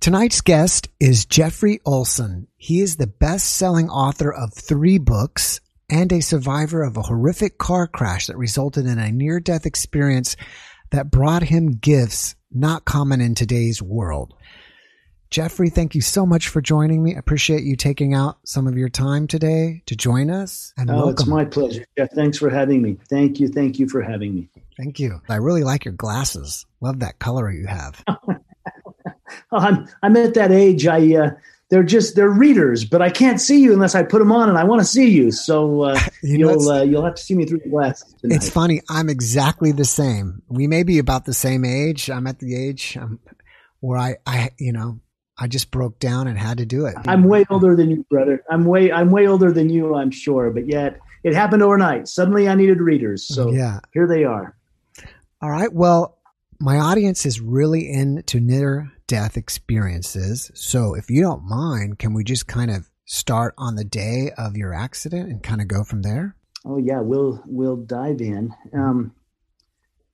Tonight's guest is Jeffrey Olsen. He is the best selling author of three books and a survivor of a horrific car crash that resulted in a near death experience that brought him gifts not common in today's world. Jeffrey, thank you so much for joining me. I appreciate you taking out some of your time today to join us. And oh, welcome. it's my pleasure. Jeff, thanks for having me. Thank you. Thank you for having me. Thank you. I really like your glasses. Love that color you have. I'm I'm at that age. I uh, they're just they're readers, but I can't see you unless I put them on, and I want to see you. So uh, you will uh, you'll have to see me through the glasses. Tonight. It's funny. I'm exactly the same. We may be about the same age. I'm at the age um, where I I you know I just broke down and had to do it. I'm way older than you, brother. I'm way I'm way older than you, I'm sure. But yet it happened overnight. Suddenly I needed readers. So yeah. here they are. All right. Well, my audience is really into near death experiences. So if you don't mind, can we just kind of start on the day of your accident and kind of go from there? Oh yeah, we'll we'll dive in. Um,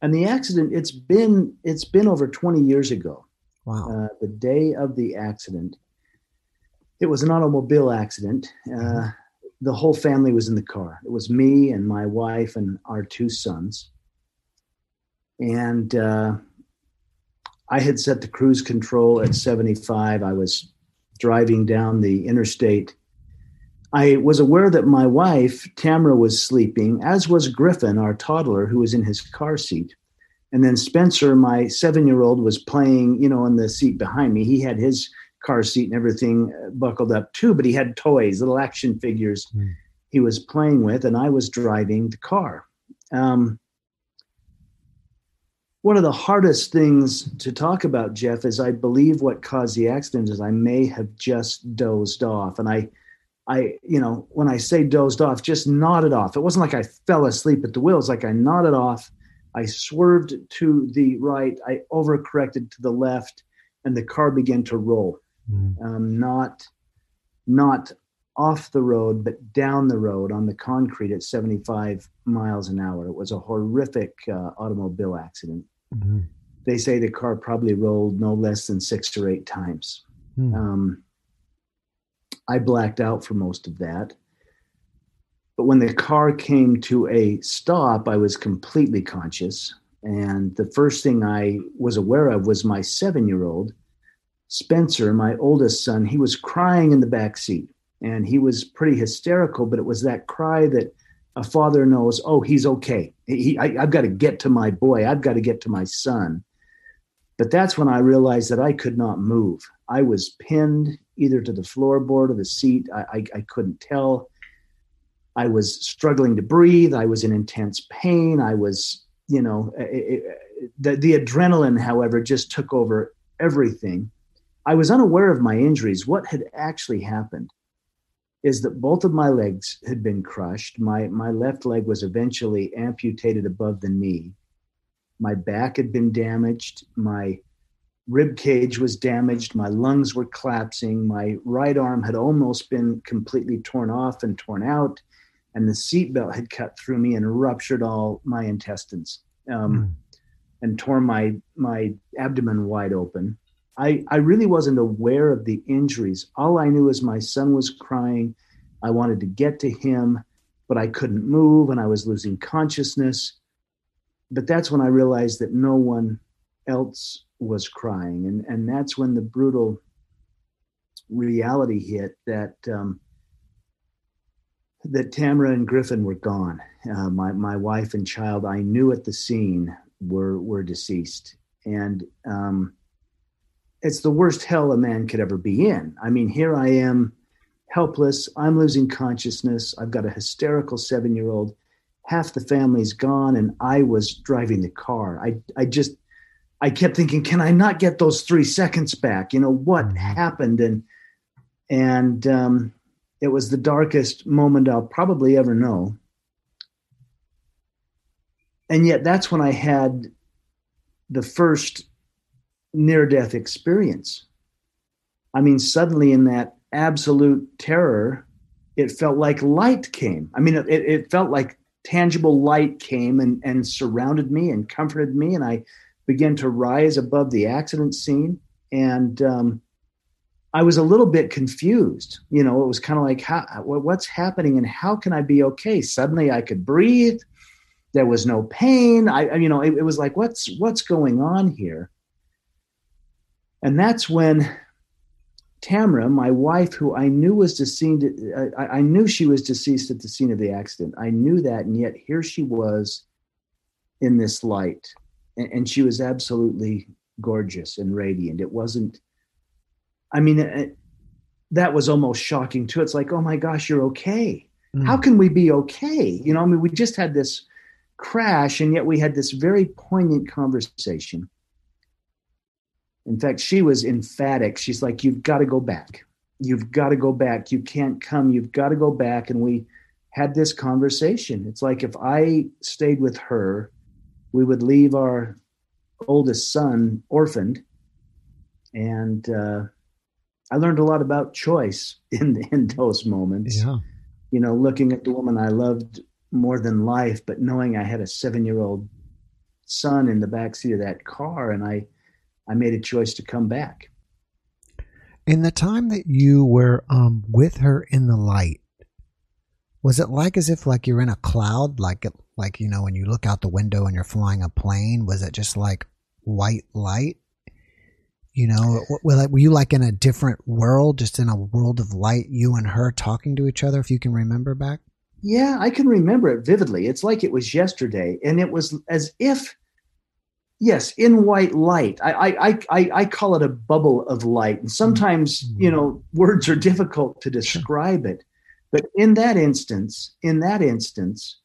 and the accident it's been it's been over 20 years ago. Wow. Uh, the day of the accident, it was an automobile accident. Uh, mm-hmm. The whole family was in the car. It was me and my wife and our two sons. And uh, I had set the cruise control at 75. I was driving down the interstate. I was aware that my wife, Tamara, was sleeping, as was Griffin, our toddler, who was in his car seat. And then Spencer, my seven year old, was playing, you know, in the seat behind me. He had his car seat and everything uh, buckled up too, but he had toys, little action figures mm. he was playing with, and I was driving the car. Um, one of the hardest things to talk about, Jeff, is I believe what caused the accident is I may have just dozed off. And I, I, you know, when I say dozed off, just nodded off. It wasn't like I fell asleep at the wheel. It's like I nodded off I swerved to the right, I overcorrected to the left, and the car began to roll. Mm. Um, not, not off the road, but down the road on the concrete at 75 miles an hour. It was a horrific uh, automobile accident. Mm-hmm. They say the car probably rolled no less than six or eight times. Mm. Um, I blacked out for most of that. But when the car came to a stop, I was completely conscious. And the first thing I was aware of was my seven year old, Spencer, my oldest son. He was crying in the back seat and he was pretty hysterical, but it was that cry that a father knows, oh, he's okay. He, I, I've got to get to my boy, I've got to get to my son. But that's when I realized that I could not move. I was pinned either to the floorboard or the seat. I, I, I couldn't tell. I was struggling to breathe. I was in intense pain. I was, you know, it, it, the, the adrenaline, however, just took over everything. I was unaware of my injuries. What had actually happened is that both of my legs had been crushed. My, my left leg was eventually amputated above the knee. My back had been damaged. My rib cage was damaged. My lungs were collapsing. My right arm had almost been completely torn off and torn out and the seatbelt had cut through me and ruptured all my intestines um, mm. and tore my my abdomen wide open. I, I really wasn't aware of the injuries. All I knew is my son was crying. I wanted to get to him, but I couldn't move and I was losing consciousness. But that's when I realized that no one else was crying. And, and that's when the brutal reality hit that um, that Tamara and Griffin were gone. Uh, my my wife and child, I knew at the scene, were were deceased, and um, it's the worst hell a man could ever be in. I mean, here I am, helpless. I'm losing consciousness. I've got a hysterical seven year old. Half the family's gone, and I was driving the car. I I just I kept thinking, can I not get those three seconds back? You know what mm-hmm. happened? And And um, it was the darkest moment I'll probably ever know. And yet, that's when I had the first near death experience. I mean, suddenly in that absolute terror, it felt like light came. I mean, it, it felt like tangible light came and, and surrounded me and comforted me. And I began to rise above the accident scene. And um, I was a little bit confused. You know, it was kind of like, how, what's happening and how can I be okay? Suddenly I could breathe. There was no pain. I, you know, it, it was like, what's, what's going on here? And that's when Tamara, my wife, who I knew was deceased, I, I, knew she was deceased at the scene of the accident. I knew that, and yet here she was in this light, and, and she was absolutely gorgeous and radiant. It wasn't, I mean, it, that was almost shocking too. It's like, oh my gosh, you're okay. Mm. How can we be okay? You know, I mean, we just had this crash, and yet we had this very poignant conversation in fact, she was emphatic. She's like, You've got to go back. You've got to go back. You can't come. You've got to go back. And we had this conversation. It's like if I stayed with her, we would leave our oldest son orphaned. And uh, I learned a lot about choice in, in those moments. Yeah. You know, looking at the woman I loved more than life, but knowing I had a seven year old son in the backseat of that car and I I made a choice to come back. In the time that you were um, with her in the light, was it like as if like you're in a cloud, like like you know when you look out the window and you're flying a plane? Was it just like white light? You know, were, were you like in a different world, just in a world of light? You and her talking to each other, if you can remember back. Yeah, I can remember it vividly. It's like it was yesterday, and it was as if yes in white light. I, I i i call it a bubble of light. And sometimes mm-hmm. you know words are difficult to describe it. But in that instance in that instance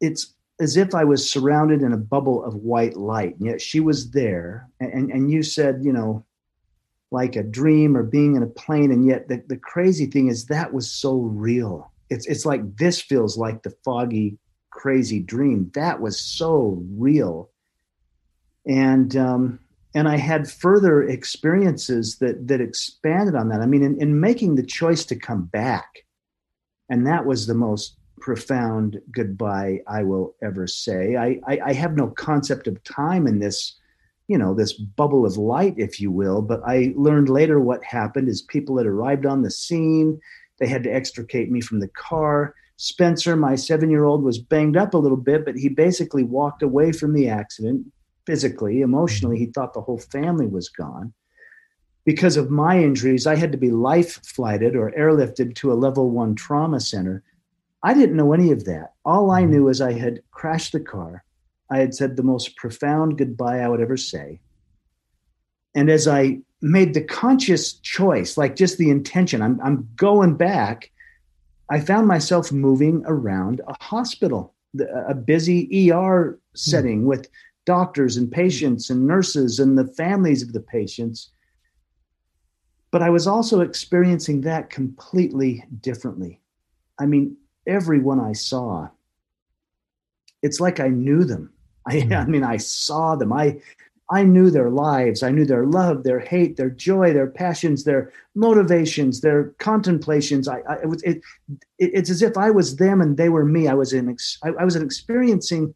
it's as if i was surrounded in a bubble of white light and yet she was there. And and you said you know like a dream or being in a plane and yet the, the crazy thing is that was so real. It's it's like this feels like the foggy crazy dream. That was so real and um, and I had further experiences that that expanded on that. I mean, in, in making the choice to come back, and that was the most profound goodbye I will ever say. I, I, I have no concept of time in this, you know, this bubble of light, if you will. But I learned later what happened is people had arrived on the scene. They had to extricate me from the car. Spencer, my seven year old, was banged up a little bit, but he basically walked away from the accident physically, emotionally, he thought the whole family was gone. Because of my injuries, I had to be life flighted or airlifted to a level one trauma center. I didn't know any of that. All I knew is I had crashed the car. I had said the most profound goodbye I would ever say. And as I made the conscious choice, like just the intention, I'm, I'm going back, I found myself moving around a hospital, a busy ER setting with doctors and patients and nurses and the families of the patients. But I was also experiencing that completely differently. I mean, everyone I saw, it's like I knew them. I, hmm. I mean, I saw them. I, I knew their lives. I knew their love, their hate, their joy, their passions, their motivations, their contemplations. I, I it was it, it, it's as if I was them and they were me. I was in I, I was experiencing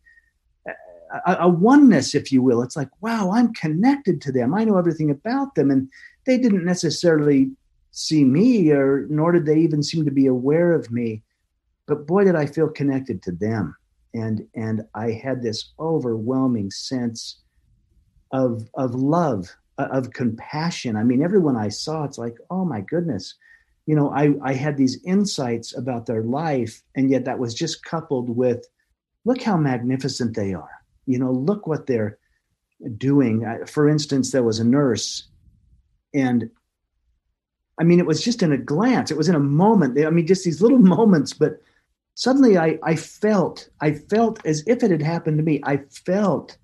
a, a, oneness, if you will. It's like, wow, I'm connected to them. I know everything about them. And they didn't necessarily see me, or nor did they even seem to be aware of me. But boy, did I feel connected to them. And and I had this overwhelming sense of of love, uh, of compassion. I mean, everyone I saw, it's like, oh my goodness. You know, I, I had these insights about their life, and yet that was just coupled with look how magnificent they are you know look what they're doing for instance there was a nurse and i mean it was just in a glance it was in a moment i mean just these little moments but suddenly i i felt i felt as if it had happened to me i felt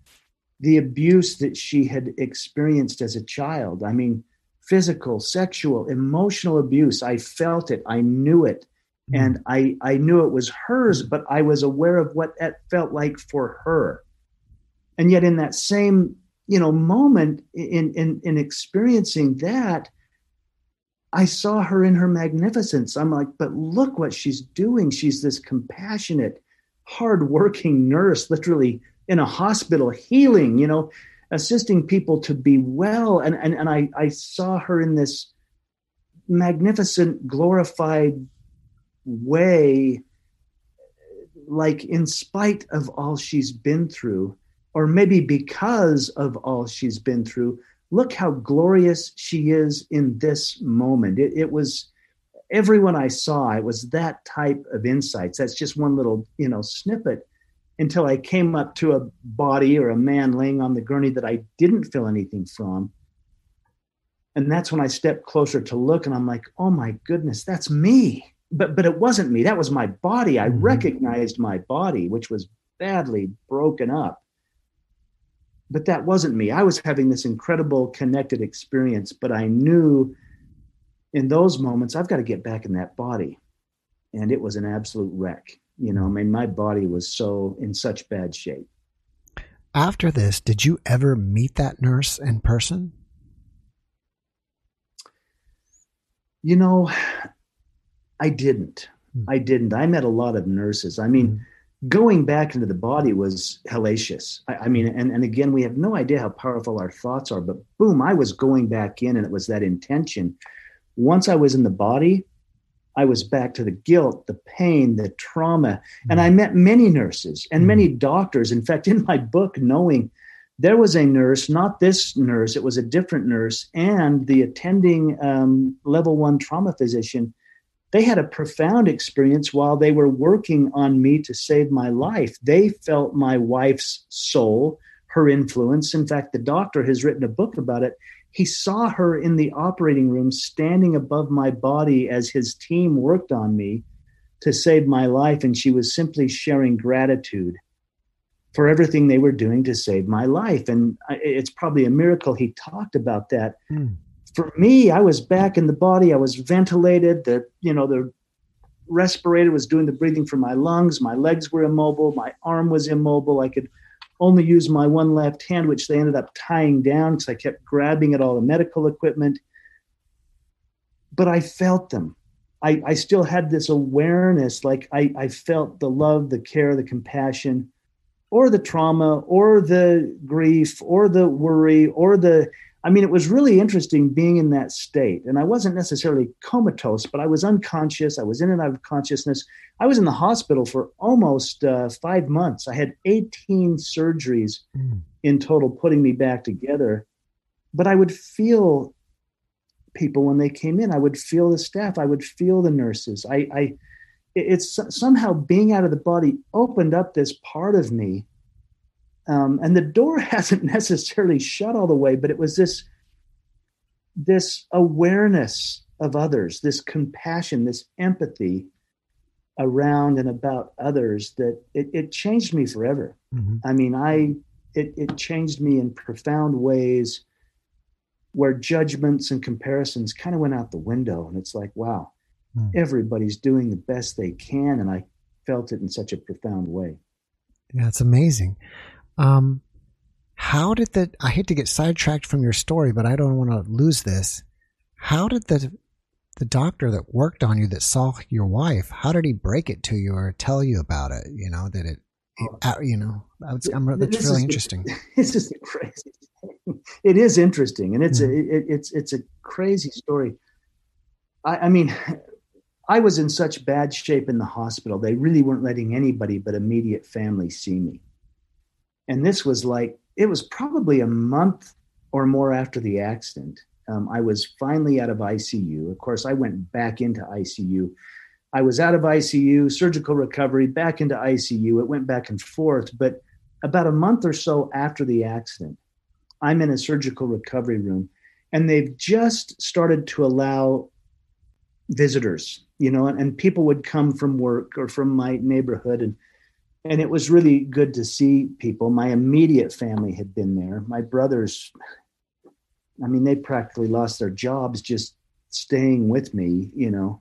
the abuse that she had experienced as a child i mean physical, sexual, emotional abuse. I felt it. I knew it. Mm. And I, I knew it was hers, but I was aware of what that felt like for her. And yet in that same, you know, moment in, in, in experiencing that, I saw her in her magnificence. I'm like, but look what she's doing. She's this compassionate, hardworking nurse, literally in a hospital, healing, you know, assisting people to be well. And, and, and I, I saw her in this magnificent, glorified way, like in spite of all she's been through, or maybe because of all she's been through, look how glorious she is in this moment. It, it, was everyone I saw, it was that type of insights. That's just one little, you know, snippet until I came up to a body or a man laying on the gurney that I didn't feel anything from. And that's when I stepped closer to look and I'm like, oh my goodness, that's me. But but it wasn't me. That was my body. I mm-hmm. recognized my body, which was badly broken up but that wasn't me. I was having this incredible connected experience, but I knew in those moments I've got to get back in that body. And it was an absolute wreck. You know, I mean, my body was so in such bad shape. After this, did you ever meet that nurse in person? You know, I didn't. Hmm. I didn't. I met a lot of nurses. I mean, mm going back into the body was hellacious. I, I, mean, and, and again, we have no idea how powerful our thoughts are, but boom, I was going back in and it was that intention. Once I was in the body, I was back to the guilt, the pain, the trauma. And I met many nurses and many mm-hmm. doctors. In fact, in my book, Knowing, there was a nurse, not this nurse, it was a different nurse, and the attending um, level one trauma physician they had a profound experience while they were working on me to save my life. They felt my wife's soul, her influence. In fact, the doctor has written a book about it. He saw her in the operating room standing above my body as his team worked on me to save my life. And she was simply sharing gratitude for everything they were doing to save my life. And it's probably a miracle he talked about that. Mm for me, I was back in the body. I was ventilated. The you know the respirator was doing the breathing for my lungs. My legs were immobile. My arm was immobile. I could only use my one left hand, which they ended up tying down because I kept grabbing at all the medical equipment. But I felt them. I, I still had this awareness, like I, I felt the love, the care, the compassion, or the trauma, or the grief, or the worry, or the I mean, it was really interesting being in that state. And I wasn't necessarily comatose, but I was unconscious. I was in and out of consciousness. I was in the hospital for almost uh, five months. I had 18 surgeries mm. in total, putting me back together. But I would feel people when they came in. I would feel the staff. I would feel the nurses. I, I it's somehow being out of the body opened up this part of me um, and the door hasn't necessarily shut all the way, but it was this this awareness of others, this compassion, this empathy around and about others that it, it changed me forever. Mm-hmm. I mean, I it, it changed me in profound ways where judgments and comparisons kind of went out the window. And it's like, wow, mm. everybody's doing the best they can. And I felt it in such a profound way. Yeah, it's amazing. Um, how did the, I hate to get sidetracked from your story, but I don't want to lose this. How did the, the doctor that worked on you that saw your wife, how did he break it to you or tell you about it? You know, that it, it uh, you know, that's, I'm, that's really interesting. This is crazy. It is interesting, and it's a it, it's it's a crazy story. I, I mean, I was in such bad shape in the hospital. They really weren't letting anybody but immediate family see me. And this was like, it was probably a month or more after the accident. Um, I was finally out of ICU. Of course, I went back into ICU. I was out of ICU, surgical recovery, back into ICU. It went back and forth. But about a month or so after the accident, I'm in a surgical recovery room, and they've just started to allow visitors, you know, and, and people would come from work or from my neighborhood and and it was really good to see people. My immediate family had been there. My brothers, I mean, they practically lost their jobs just staying with me, you know.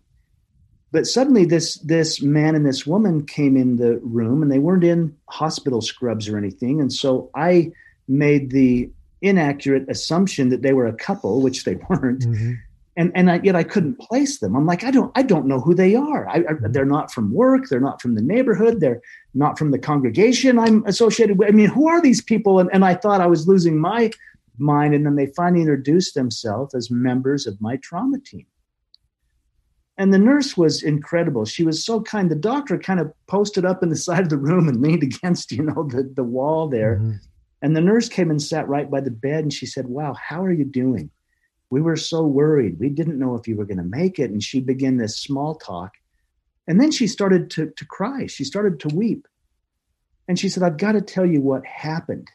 But suddenly, this this man and this woman came in the room, and they weren't in hospital scrubs or anything. And so I made the inaccurate assumption that they were a couple, which they weren't. Mm-hmm. And and I, yet I couldn't place them. I'm like, I don't I don't know who they are. I, I, mm-hmm. they're not from work. They're not from the neighborhood. They're not from the congregation I'm associated with. I mean, who are these people? And, and I thought I was losing my mind. And then they finally introduced themselves as members of my trauma team. And the nurse was incredible. She was so kind. The doctor kind of posted up in the side of the room and leaned against, you know, the, the wall there. Mm-hmm. And the nurse came and sat right by the bed and she said, Wow, how are you doing? We were so worried. We didn't know if you were going to make it. And she began this small talk. And then she started to, to cry. She started to weep. And she said, I've got to tell you what happened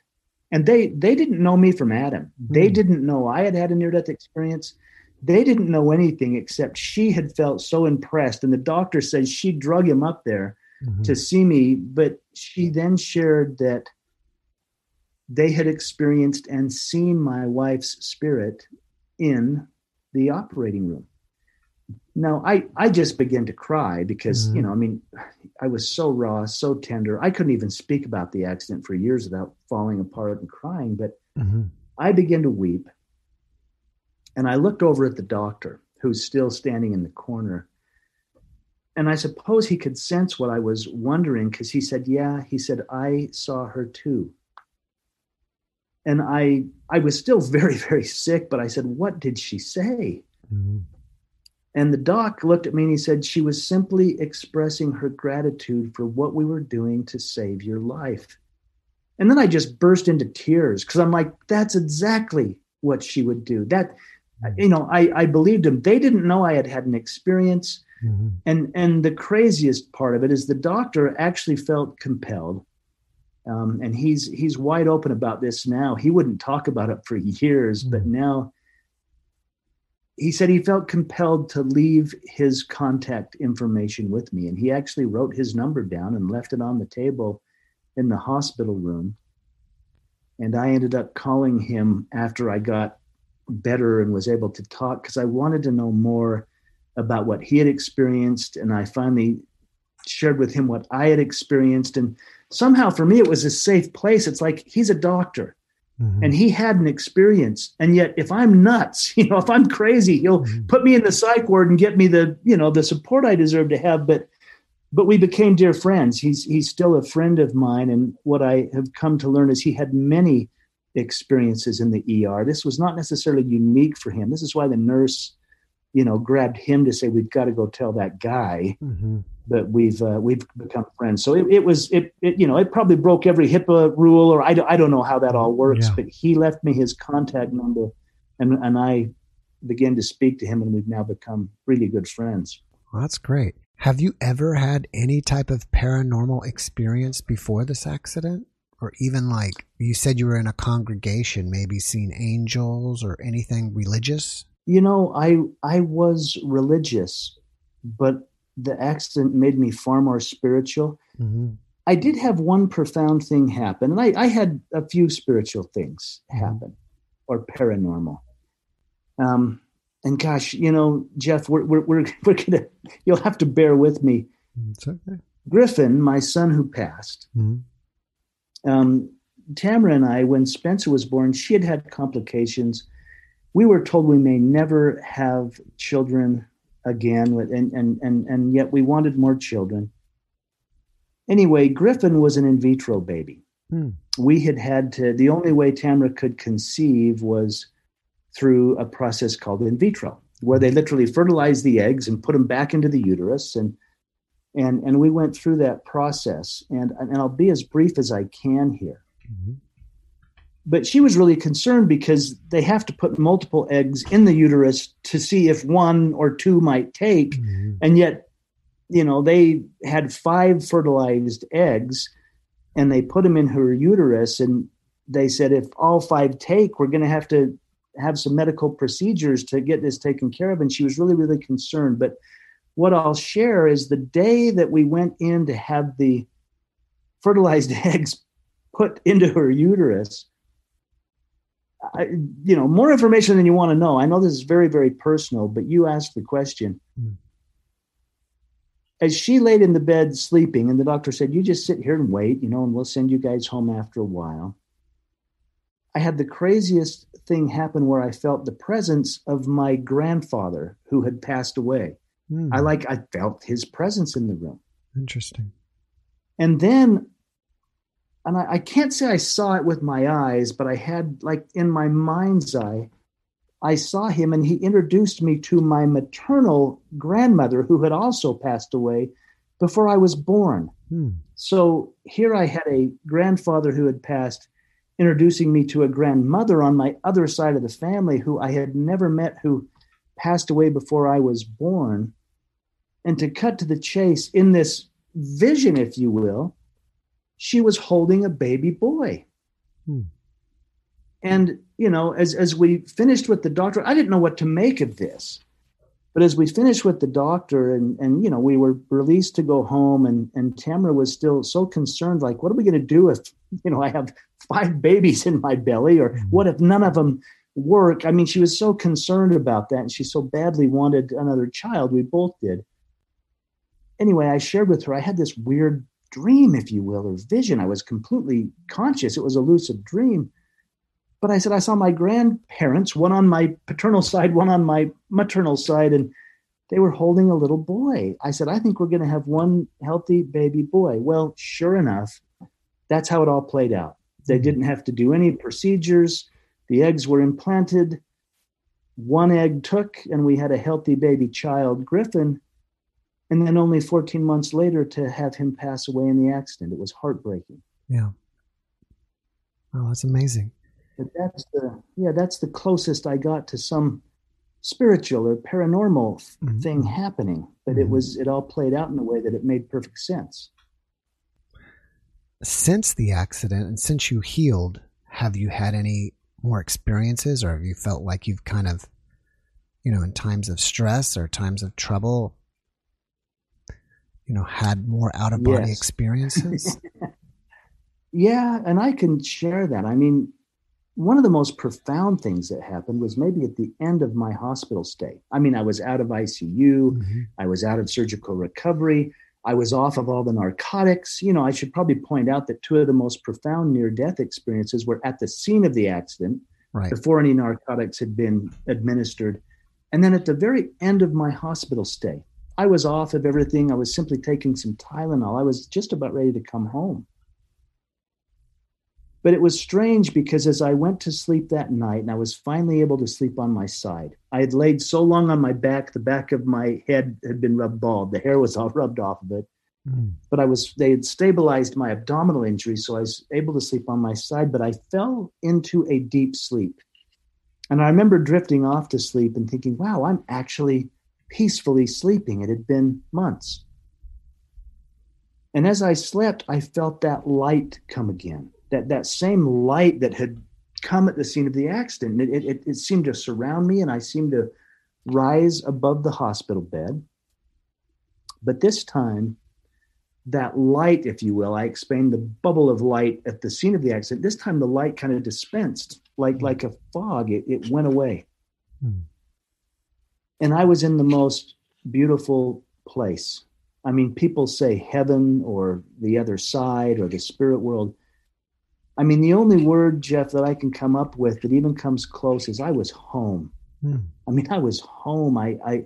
and they they didn't know me from adam they hmm. didn't know i had had a near death experience they didn't know anything except she had felt so impressed and the doctor says she drug him up there mm-hmm. to see me but she then shared that they had experienced and seen my wife's spirit in the operating room Now I, I just began to cry because, mm-hmm. you know, I mean, I was so raw, so tender. I couldn't even speak about the accident for years without falling apart and crying. But mm-hmm. I began to weep. And I looked over at the doctor, who's still standing in the corner. And I suppose he could sense what I was wondering because he said, Yeah, he said, I saw her too. And I I was still very, very sick, but I said, What did she say? Mm-hmm. And the doc looked at me and he said, She was simply expressing her gratitude for what we were doing to save your life. And then I just burst into tears because I'm like, That's exactly what she would do. That, mm-hmm. you know, I, I believed him. They didn't know I had had an experience. Mm-hmm. And, and the craziest part of it is the doctor actually felt compelled. Um, and he's he's wide open about this now. He wouldn't talk about it for years, mm-hmm. but now he said he felt compelled to leave his contact information with me. And he actually wrote his number down and left it on the table in the hospital room. And I ended up calling him after I got better and was able to talk because I wanted to know more about what he had experienced. And I finally shared with him what I had experienced. And somehow for me, it was a safe place. It's like he's a doctor Mm-hmm. And he had an experience. And yet, if I'm nuts, you know, if I'm crazy, he'll mm-hmm. put me in the psych ward and get me the, you know, the support I deserve to have. But but we became dear friends. He's he's still a friend of mine. And what I have come to learn is he had many experiences in the ER. This was not necessarily unique for him. This is why the nurse, you know, grabbed him to say, "We've got to go tell that guy." Mm-hmm but we've uh, we've become friends. So it, it was it, it, you know it probably broke every HIPAA rule or I, I don't know how that all works, yeah. but he left me his contact number, and and I began to speak to him, and we've now become really good friends. Well, that's great. Have you ever had any type of paranormal experience before this accident? Or even like you said you were in a congregation, maybe seen angels or anything religious? You know, I I was religious, but the accident made me far more spiritual. Mm-hmm. I did have one profound thing happen, and I, I had a few spiritual things mm-hmm. happen or paranormal. Um, and gosh, you know, Jeff, we're, we're, we're, we're gonna, you'll have to bear with me. Okay. Griffin, my son who passed, mm-hmm. um, Tamara and I, when Spencer was born, she had had complications. We were told we may never have children again with, and, and, and, and yet we wanted more children. Anyway, Griffin was an in vitro baby. Hmm. We had had to, the only way Tamara could conceive was through a process called in vitro, where they literally fertilize the eggs and put them back into the uterus. And, and, and we went through that process. And, and I'll be as brief as I can here. Mm-hmm but she was really concerned because they have to put multiple eggs in the uterus to see if one or two might take. Mm-hmm. and yet you know they had five fertilized eggs and they put them in her uterus and they said if all five take we're going to have to have some medical procedures to get this taken care of. And she was really really concerned. But what i'll share is the day that we went in to have the fertilized eggs put into her uterus I, you know, more information than you want to know. I know this is very, very personal, but you asked the question. Mm. As she laid in the bed sleeping, and the doctor said, You just sit here and wait, you know, and we'll send you guys home after a while. I had the craziest thing happen where I felt the presence of my grandfather who had passed away. Mm. I like, I felt his presence in the room. Interesting. And then and I, I, can't say I saw it with my eyes, but I had like in my mind's eye, I saw him and he introduced me to my maternal grandmother who had also passed away before I was born. Hmm. So here I had a grandfather who had passed, introducing me to a grandmother on my other side of the family who I had never met, who passed away before I was born. And to cut to the chase in this vision, if you will, she was holding a baby boy. Hmm. And, you know, as, as we finished with the doctor, I didn't know what to make of this. But as we finished with the doctor and, and you know, we were released to go home and, and Tamara was still so concerned, like, what are we going to do if, you know, I have five babies in my belly or hmm. what if none of them work? I mean, she was so concerned about that and she so badly wanted another child. We both did. Anyway, I shared with her, I had this weird dream, if you will, or vision. I was completely conscious. It was a lucid dream. But I said, I saw my grandparents, one on my paternal side, one on my maternal side, and they were holding a little boy. I said, I think we're going to have one healthy baby boy. Well, sure enough, that's how it all played out. They hmm. didn't have to do any procedures. The eggs were implanted. One egg took, and we had a healthy baby child, Griffin, and then only 14 months later to have him pass away in the accident. It was heartbreaking. Yeah. Oh that's amazing. But that's the yeah that's the closest i got to some spiritual or paranormal mm-hmm. thing happening but mm-hmm. it was it all played out in a way that it made perfect sense. Since the accident and since you healed have you had any more experiences or have you felt like you've kind of you know in times of stress or times of trouble you know had more out of body yes. experiences? Yeah and i can share that. I mean one of the most profound things that happened was maybe at the end of my hospital stay. I mean i was out of icu mm-hmm. i was out of surgical recovery. I was off of all the narcotics. You know i should probably point out that two of the most profound near death experiences were at the scene of the accident right. before any narcotics had been administered. And then at the very end of my hospital stay I was off of everything. I was simply taking some Tylenol. I was just about ready to come home. But it was strange because as I went to sleep that night and I was finally able to sleep on my side, I had laid so long on my back, the back of my head had been rubbed bald. The hair was all rubbed off of it. Mm. But I was, they had stabilized my abdominal injury, so I was able to sleep on my side. But I fell into a deep sleep. And I remember drifting off to sleep and thinking, wow, I'm actually peacefully sleeping. It had been months. And as I slept, I felt that light come again, that, that same light that had come at the scene of the accident. It, it, it seemed to surround me, and I seemed to rise above the hospital bed. But this time, that light, if you will, I explained the bubble of light at the scene of the accident. This time, the light kind of dispensed like, like a fog, it, it went away. Hmm and I was in the most beautiful place. I mean, people say heaven or the other side or the spirit world. I mean, the only word, Jeff, that I can come up with that even comes close is I was home. Hmm. I mean, I was home. I, I,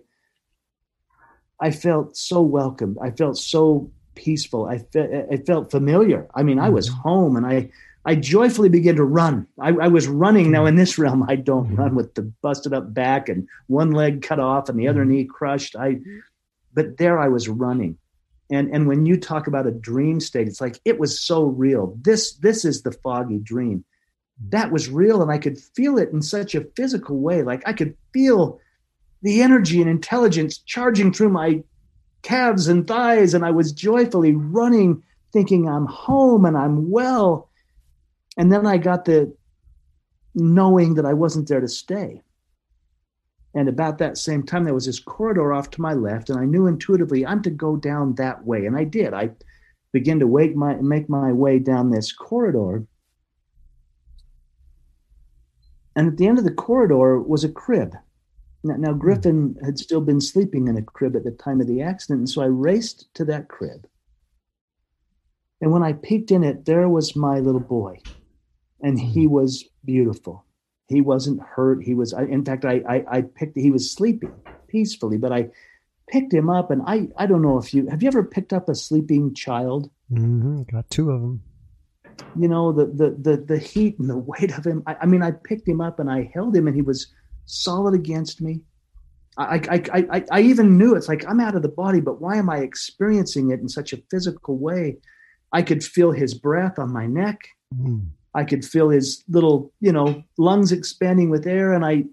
I felt so welcomed. I felt so peaceful. I, fe- I felt familiar. I mean, I was mm-hmm. home, and I I joyfully began to run. I, I, was running. Now, in this realm, I don't mm-hmm. run with the busted up back and one leg cut off and the other mm-hmm. knee crushed. I, but there I was running. And, and when you talk about a dream state, it's like it was so real. This, this is the foggy dream. That was real. And I could feel it in such a physical way. Like I could feel the energy and intelligence charging through my calves and thighs. And I was joyfully running, thinking I'm home and I'm well and then I got the knowing that I wasn't there to stay. And about that same time, there was this corridor off to my left, and I knew intuitively I'm to go down that way. And I did. I began to wake my, make my way down this corridor. And at the end of the corridor was a crib. Now, now hmm. Griffin had still been sleeping in a crib at the time of the accident, and so I raced to that crib. And when I peeked in it, there was my little boy, and he was beautiful. He wasn't hurt. He was, I, in fact, I, I, I picked. He was sleeping peacefully, but I picked him up, and I, I don't know if you have you ever picked up a sleeping child. Mm-hmm. Got two of them. You know the the the the heat and the weight of him. I, I mean, I picked him up and I held him, and he was solid against me. I, I, I, I even knew it's like I'm out of the body, but why am I experiencing it in such a physical way? I could feel his breath on my neck. Mm. I could feel his little, you know, lungs expanding with air. And I,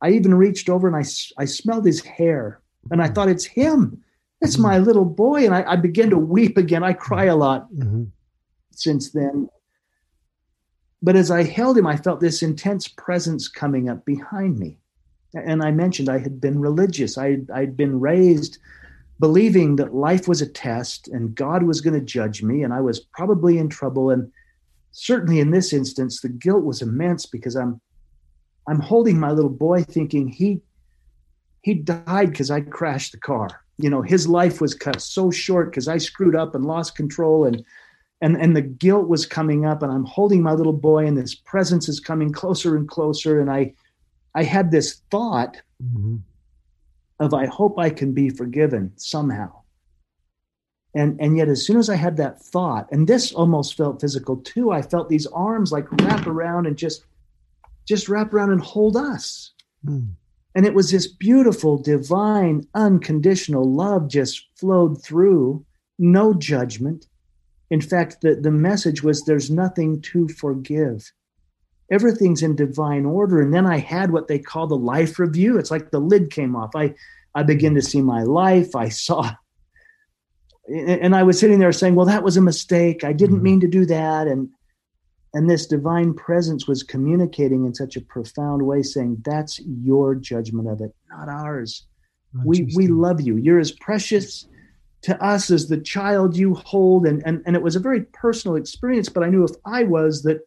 I even reached over and I, I smelled his hair and I thought, it's him. It's my mm-hmm. little boy. And I, I began to weep again. I cry a lot mm-hmm. since then. But as I held him, I felt this intense presence coming up behind me. And I mentioned I had been religious. I, I'd been raised believing that life was a test and God was going to judge me and I was probably in trouble. And certainly in this instance, the guilt was immense because I'm I'm holding my little boy thinking he he died because I crashed the car. You know, his life was cut so short because I screwed up and lost control and and and the guilt was coming up and I'm holding my little boy and this presence is coming closer and closer and I I had this thought mm-hmm. Of I hope I can be forgiven somehow. And and yet as soon as i had that thought and this almost felt physical too i felt these arms like wrap around and just just wrap around and hold us. Mm. and it was this beautiful divine unconditional love just flowed through. No judgment. In fact the, the message was there's nothing to forgive everything's in divine order and then i had what they call the life review it's like the lid came off i i began to see my life i saw and I was sitting there saying, "Well, that was a mistake. I didn't mm-hmm. mean to do that." And and this divine presence was communicating in such a profound way, saying, "That's your judgment of it, not ours. We we love you. You're as precious to us as the child you hold." And and and it was a very personal experience, but I knew if I was that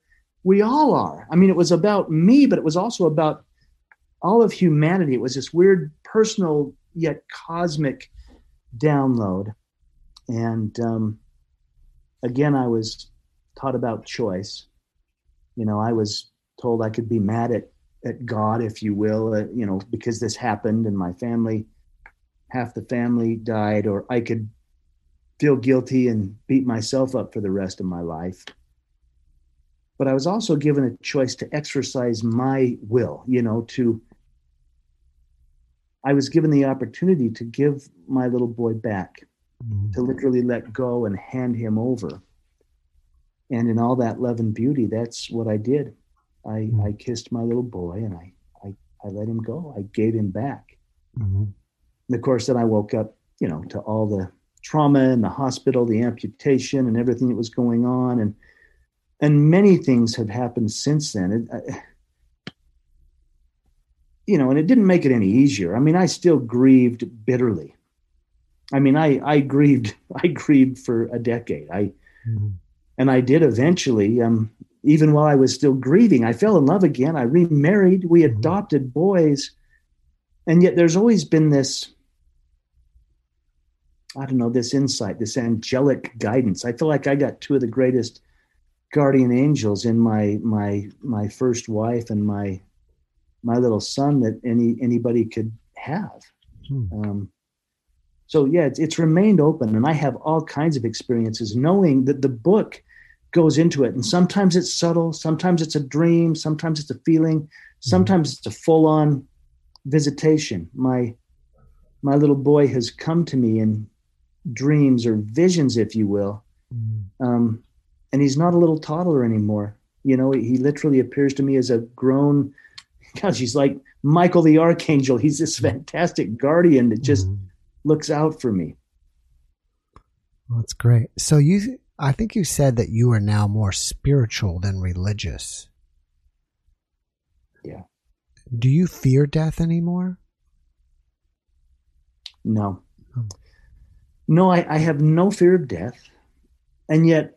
we all are. I mean, it was about me, but it was also about all of humanity. It was this weird, personal yet cosmic download. And um, again, I was taught about choice. You know, I was told I could be mad at, at God, if you will, uh, you know, because this happened and my family, half the family died, or I could feel guilty and beat myself up for the rest of my life. But I was also given a choice to exercise my will, you know, to I was given the opportunity to give my little boy back mm-hmm. to literally let go and hand him over. And in all that love and beauty, that's what I did. I, mm-hmm. I kissed my little boy and I, I, I let him go. I gave him back. Mm-hmm. And of course, then I woke up, you know, to all the trauma and the hospital, the amputation and everything that was going on. And, and many things have happened since then. It, I, you know, and it didn't make it any easier. I mean, I still grieved bitterly. I mean, I I grieved I grieved for a decade. I mm-hmm. and I did eventually. Um, even while I was still grieving, I fell in love again. I remarried. We mm-hmm. adopted boys, and yet there's always been this. I don't know this insight, this angelic guidance. I feel like I got two of the greatest guardian angels in my my my first wife and my my little son that any anybody could have. Hmm. Um, so yeah, it's, it's remained open, and I have all kinds of experiences knowing that the book goes into it, and sometimes it's subtle, sometimes it's a dream, sometimes it's a feeling, mm-hmm. sometimes it's a full-on visitation. My my little boy has come to me in dreams or visions, if you will, mm-hmm. um, and he's not a little toddler anymore. You know, he literally appears to me as a grown. Gosh, he's like Michael the Archangel. He's this fantastic guardian that just. Mm-hmm looks out for me. Well, that's great. So you, I think you said that you are now more spiritual than religious. Yeah. Do you fear death anymore? No. Oh. No, I, I have no fear of death. And yet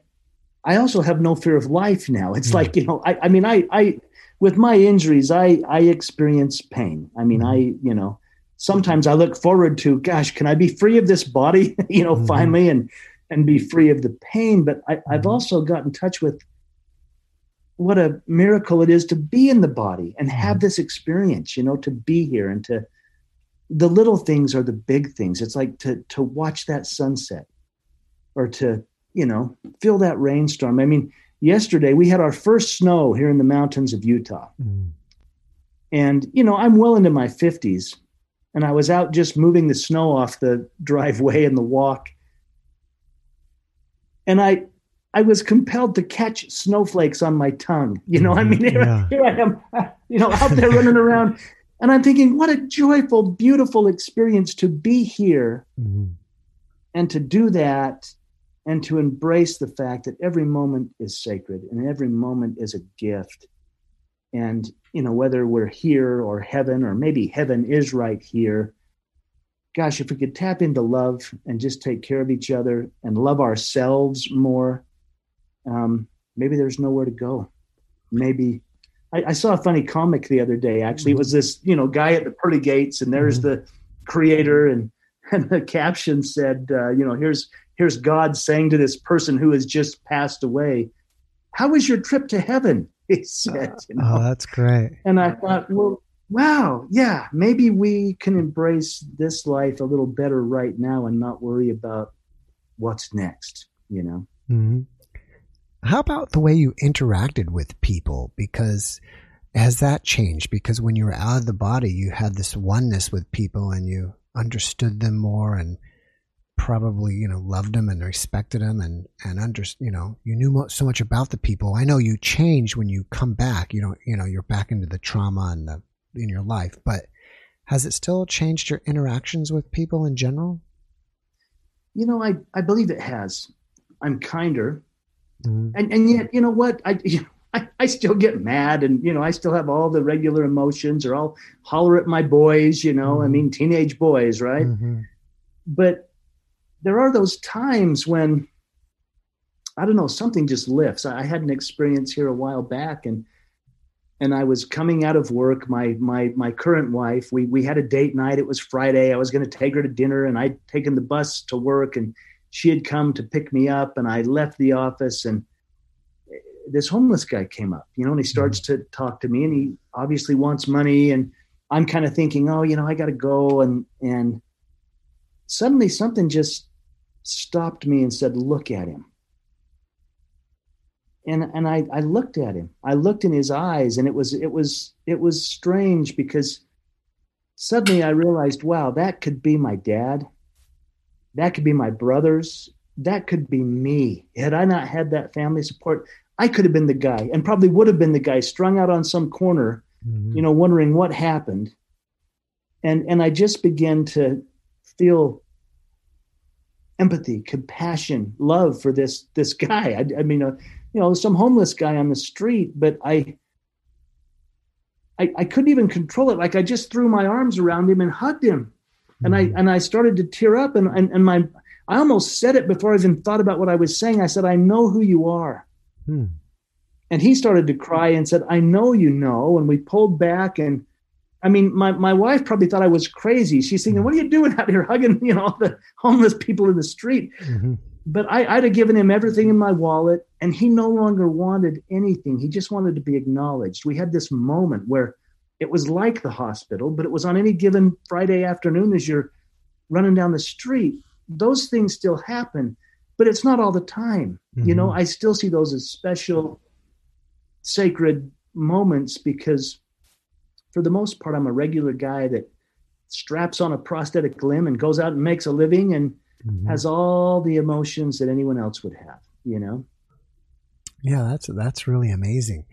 I also have no fear of life now. It's mm. like, you know, I, I mean, I, I, with my injuries, I, I experience pain. I mean, mm. I, you know, sometimes I look forward to, gosh, can I be free of this body, you know, mm-hmm. finally, and, and be free of the pain. But I, I've mm-hmm. also got in touch with what a miracle it is to be in the body and have mm-hmm. this experience, you know, to be here and to, the little things are the big things. It's like to, to watch that sunset or to, you know, feel that rainstorm. I mean, yesterday we had our first snow here in the mountains of Utah. Mm. And, you know, I'm well into my 50s and I was out just moving the snow off the driveway and the walk. And I, I was compelled to catch snowflakes on my tongue. You know, I mean, here, yeah. here I am, you know, out there running around. And I'm thinking, what a joyful, beautiful experience to be here mm-hmm. and to do that and to embrace the fact that every moment is sacred and every moment is a gift. And, you know, whether we're here or heaven, or maybe heaven is right here, gosh, if we could tap into love and just take care of each other and love ourselves more, um, maybe there's nowhere to go. Maybe I, I, saw a funny comic the other day. Actually, it was this you know guy at the pearly gates, and there's mm-hmm. the creator, and and the caption said, uh, you know, here's here's God saying to this person who has just passed away, How was your trip to heaven? He said. You know? Oh, that's great. And I thought, well, wow, yeah, maybe we can embrace this life a little better right now and not worry about what's next, you know? Mm-hmm. How about the way you interacted with people? Because has that changed? Because when you were out of the body, you had this oneness with people and you understood them more and probably you know loved them and respected them and and under you know you knew so much about the people i know you change when you come back you know you know you're back into the trauma and the in your life but has it still changed your interactions with people in general you know i i believe it has i'm kinder mm-hmm. and and yet you know what i I, I still get mad and you know i still have all the regular emotions or i'll holler at my boys you know mm-hmm. i mean teenage boys right mm-hmm. but there are those times when I don't know something just lifts. I had an experience here a while back, and and I was coming out of work. My my my current wife, we we had a date night. It was Friday. I was going to take her to dinner, and I'd taken the bus to work, and she had come to pick me up, and I left the office, and this homeless guy came up, you know, and he starts mm-hmm. to talk to me, and he obviously wants money, and I'm kind of thinking, oh, you know, I got to go, and and suddenly something just stopped me and said, Look at him. And, and I, I looked at him. I looked in his eyes, and it was it was it was strange because suddenly I realized, wow, that could be my dad. That could be my brothers. That could be me. Had I not had that family support, I could have been the guy and probably would have been the guy strung out on some corner, mm-hmm. you know, wondering what happened. And and I just began to feel empathy, compassion, love for this this guy. I, I mean, uh, you know, some homeless guy on the street, but I, I, I couldn't even control it. Like I just threw my arms around him and hugged him, and I and I started to tear up, and and, and my I almost said it before I even thought about what I was saying. I said, "I know who you are." Hmm. And he started to cry and said, "I know you know." And we pulled back and I mean, my, my wife probably thought I was crazy. She's thinking, what are you doing out here hugging, you know, all the homeless people in the street? Mm-hmm. But I, I'd have given him everything in my wallet and he no longer wanted anything. He just wanted to be acknowledged. We had this moment where it was like the hospital, but it was on any given Friday afternoon as you're running down the street. Those things still happen, but it's not all the time. Mm-hmm. You know, mm-hmm. I still see those as special, sacred moments because for the most part, I'm a regular guy that straps on a prosthetic limb and goes out and makes a living and mm-hmm. has all the emotions that anyone else would have, you know? Yeah, that's that's really amazing.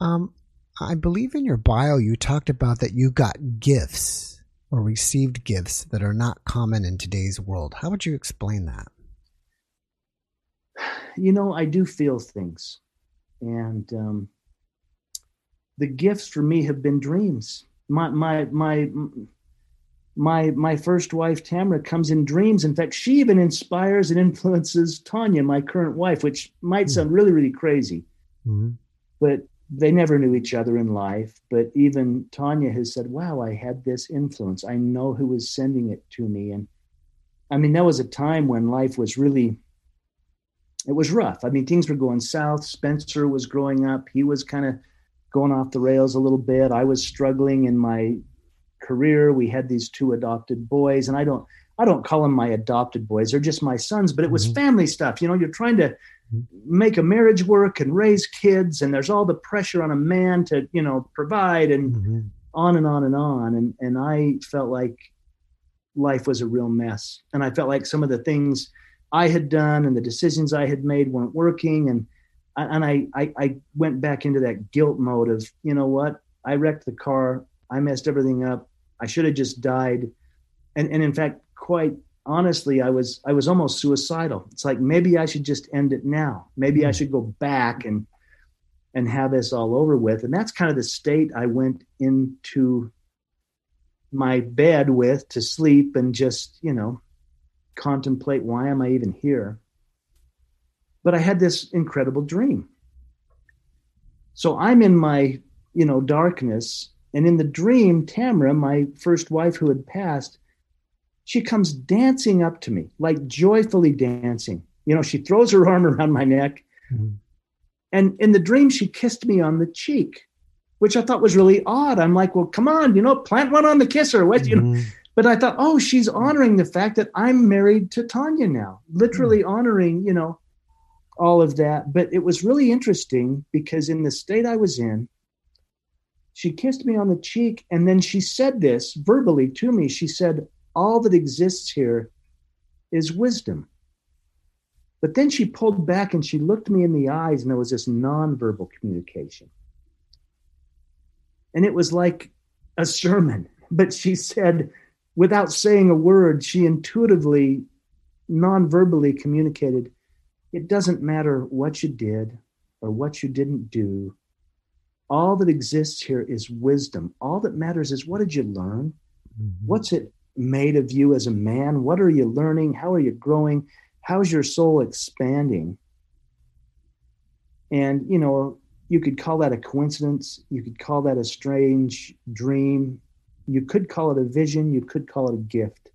Um, I believe in your bio you talked about that you got gifts or received gifts that are not common in today's world. How would you explain that? You know, I do feel things, and um, the gifts for me have been dreams. My my my my my first wife Tamara comes in dreams. In fact, she even inspires and influences Tanya, my current wife, which might sound really really crazy, mm-hmm. but they never knew each other in life. But even Tanya has said, "Wow, I had this influence. I know who was sending it to me." And I mean, that was a time when life was really it was rough. I mean, things were going south. Spencer was growing up. He was kind of going off the rails a little bit. I was struggling in my career. We had these two adopted boys, and I don't I don't call them my adopted boys. They're just my sons, but it was mm-hmm. family stuff. You know, you're trying to mm-hmm. make a marriage work and raise kids, and there's all the pressure on a man to, you know, provide and mm-hmm. on and on and on. And and I felt like life was a real mess. And I felt like some of the things I had done and the decisions I had made weren't working. And and I, I, I went back into that guilt mode of, you know what, I wrecked the car. I messed everything up. I should have just died. And and in fact, quite honestly, I was I was almost suicidal. It's like maybe I should just end it now. Maybe I hmm. should go back and and have this all over with. And that's kind of the state I went into my bed with to sleep and just, you know, contemplate why am I even here? But I had this incredible dream. So I'm in my, you know, darkness and in the dream, Tamara, my first wife who had passed, she comes dancing up to me, like joyfully dancing. You know, she throws her arm around my neck. Mm-hmm. And in the dream, she kissed me on the cheek, which I thought was really odd. I'm like, well, come on, you know, plant one on the kisser. What, mm-hmm. you know? Mm-hmm. But I thought, oh, she's honoring the fact that I'm married to Tanya now, literally mm-hmm. honoring, you know, all of that. But it was really interesting because in the state I was in, she kissed me on the cheek and then she said this verbally to me. She said, All that exists here is wisdom. But then she pulled back and she looked me in the eyes, and there was this nonverbal communication. And it was like a sermon, but she said, without saying a word, she intuitively, non-verbally communicated it doesn't matter what you did or what you didn't do all that exists here is wisdom. All that matters is what did you learn? Mm-hmm. What's it made of you as a man? What are you learning? How are you growing? How's your soul expanding? And, you know, you could call that a coincidence. You could call that a strange dream. You could call it a vision. You could call it a gift.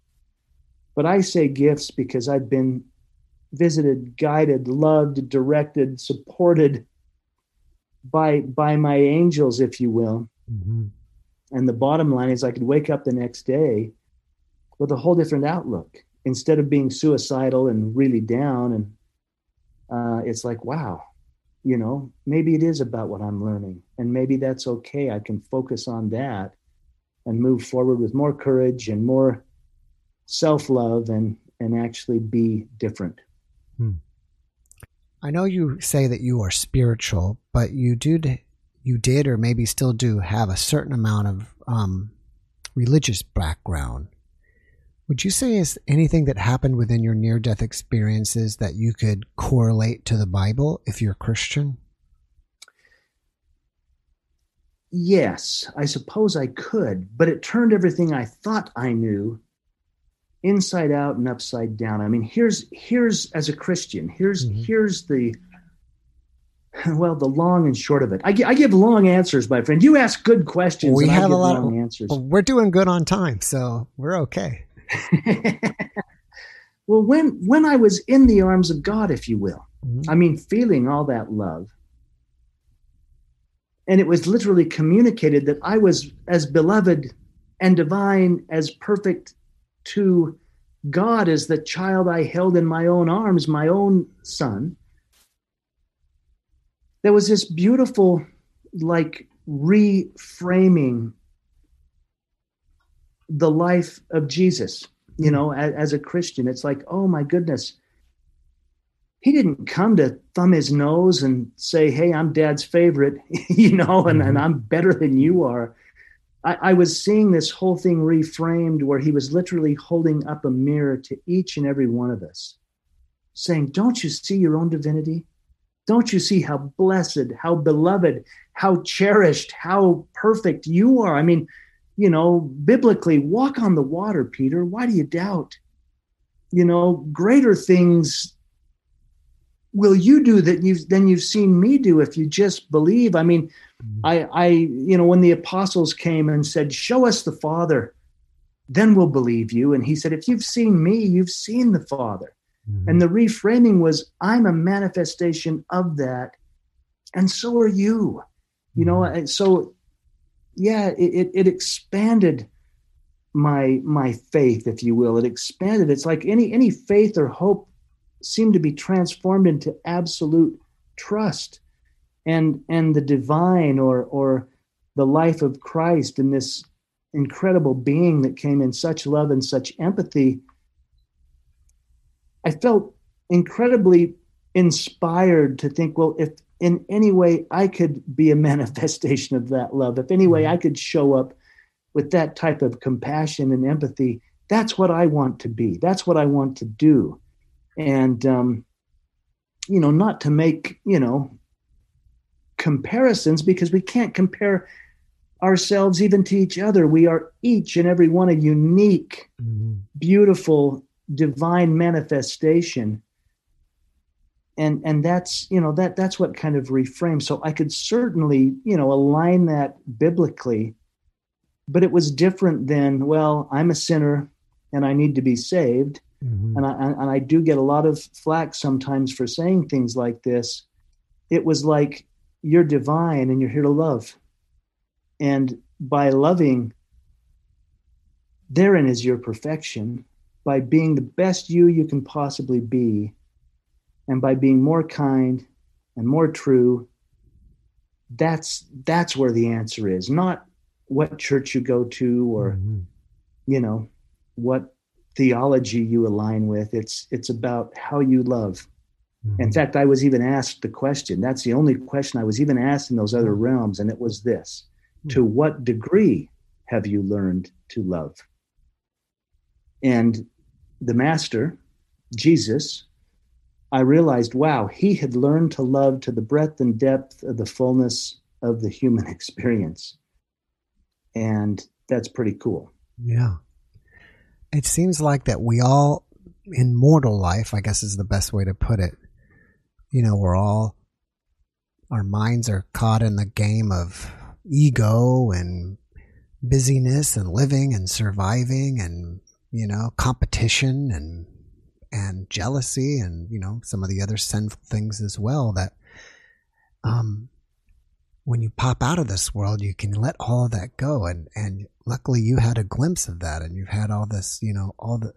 But I say gifts because I've been visited, guided, loved, directed, supported by by my angels, if you will. Mm-hmm. And the bottom line is, I could wake up the next day with a whole different outlook. Instead of being suicidal and really down, and uh, it's like, wow, you know, maybe it is about what I'm learning, and maybe that's okay. I can focus on that and move forward with more courage and more self love, and and actually be different. Hmm. I know you say that you are spiritual, but you did, you did, or maybe still do have a certain amount of um, religious background. Would you say is anything that happened within your near death experiences that you could correlate to the Bible if you're Christian? Yes, I suppose I could, but it turned everything I thought I knew inside out and upside down. I mean, here's here's as a Christian, here's mm-hmm. here's the well, the long and short of it. I, I give long answers, my friend. You ask good questions. We have a lot of answers. We're doing good on time, so we're okay. well, when when I was in the arms of God, if you will, mm-hmm. I mean, feeling all that love, and it was literally communicated that I was as beloved and divine, as perfect to God as the child I held in my own arms, my own son, there was this beautiful, like, reframing the life of Jesus, you know, as, as, a Christian. It's like, oh my goodness, he didn't come to thumb his nose and say, hey, I'm dad's favorite, you know, and, and mm-hmm. I'm better than you are. I, I was seeing this whole thing reframed where he was literally holding up a mirror to each and every one of us, saying, Don't you see your own divinity? Don't you see how blessed, how beloved, how cherished, how perfect you are? I mean, you know, biblically, walk on the water, Peter. Why do you doubt? You know, greater things will you do that you've than you've seen me do if you just believe. I mean, mm-hmm. I I you know, when the apostles came and said, Show us the Father, then we'll believe you. And he said, If you've seen me, you've seen the Father. Mm-hmm. And the reframing was, I'm a manifestation of that, and so are you. You know, mm-hmm. so yeah, it, it expanded my my faith, if you will. It expanded. It's like any any faith or hope seemed to be transformed into absolute trust and and the divine or or the life of Christ and this incredible being that came in such love and such empathy I felt incredibly inspired to think well if in any way I could be a manifestation of that love, if any way mm-hmm. I could show up with that type of compassion and empathy, that's what I want to be. That's what I want to do. And, um, you know, not to make, you know, comparisons because we can't compare ourselves even to each other. We are each and every one a unique, mm-hmm. beautiful, divine manifestation and and that's you know that that's what kind of reframes so i could certainly you know align that biblically but it was different than well i'm a sinner and i need to be saved mm-hmm. and i and i do get a lot of flack sometimes for saying things like this. It was like you're divine and you're here to love. And by loving therein is your perfection. By being the best you you can possibly be. And by being more kind and more true that's that's where the answer is. Not what church you go to or mm-hmm. you know what theology you align with it's it's about how you love mm-hmm. in fact i was even asked the question that's the only question i was even asked in those other mm-hmm. realms and it was this mm-hmm. to what degree have you learned to love and the master jesus I realized, wow, he had learned to love to the breadth and depth of the fullness of the human experience. And that's pretty cool. Yeah. It seems like that we all, in mortal life, I guess is the best way to put it, you know, we're all, our minds are caught in the game of ego and busyness and living and surviving and, you know, competition and and jealousy and you know some of the other sinful things as well that um when you pop out of this world you can let all of that go. And and luckily you had a glimpse of that and you've had all this you know all the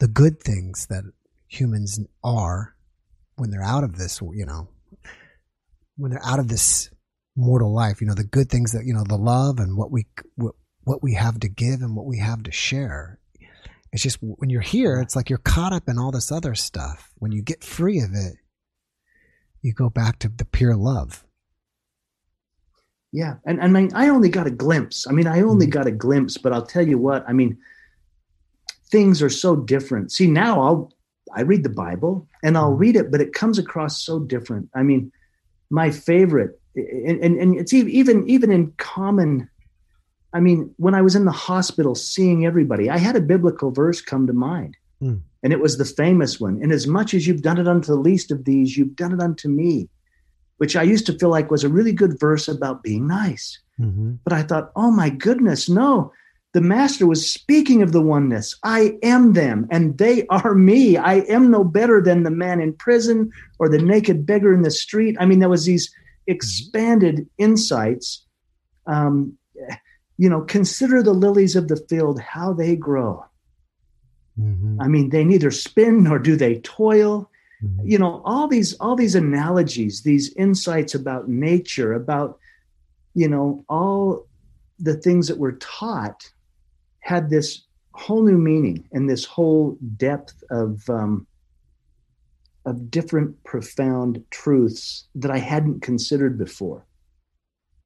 the good things that humans are when they're out of this you know when they're out of this mortal life you know the good things that you know the love and what we what, what we have to give and what we have to share it's just when you're here, it's like you're caught up in all this other stuff. When you get free of it, you go back to the pure love. Yeah, and, and I mean, I only got a glimpse. I mean, I only mm-hmm. got a glimpse, but I'll tell you what. I mean, things are so different. See, now I'll I read the Bible and I'll mm-hmm. read it, but it comes across so different. I mean, my favorite, and, and, and it's even even in common I mean, when I was in the hospital seeing everybody, I had a biblical verse come to mind. Mm. And it was the famous one. And as much as you've done it unto the least of these, you've done it unto me, which I used to feel like was a really good verse about being nice. Mm-hmm. But I thought, oh my goodness, no. The master was speaking of the oneness. I am them and they are me. I am no better than the man in prison or the naked beggar in the street. I mean, there was these expanded insights um, you know, consider the lilies of the field, how they grow. Mm-hmm. I mean, they neither spin nor do they toil. Mm-hmm. You know, all these all these analogies, these insights about nature, about you know, all the things that we're taught had this whole new meaning and this whole depth of um, of different profound truths that I hadn't considered before.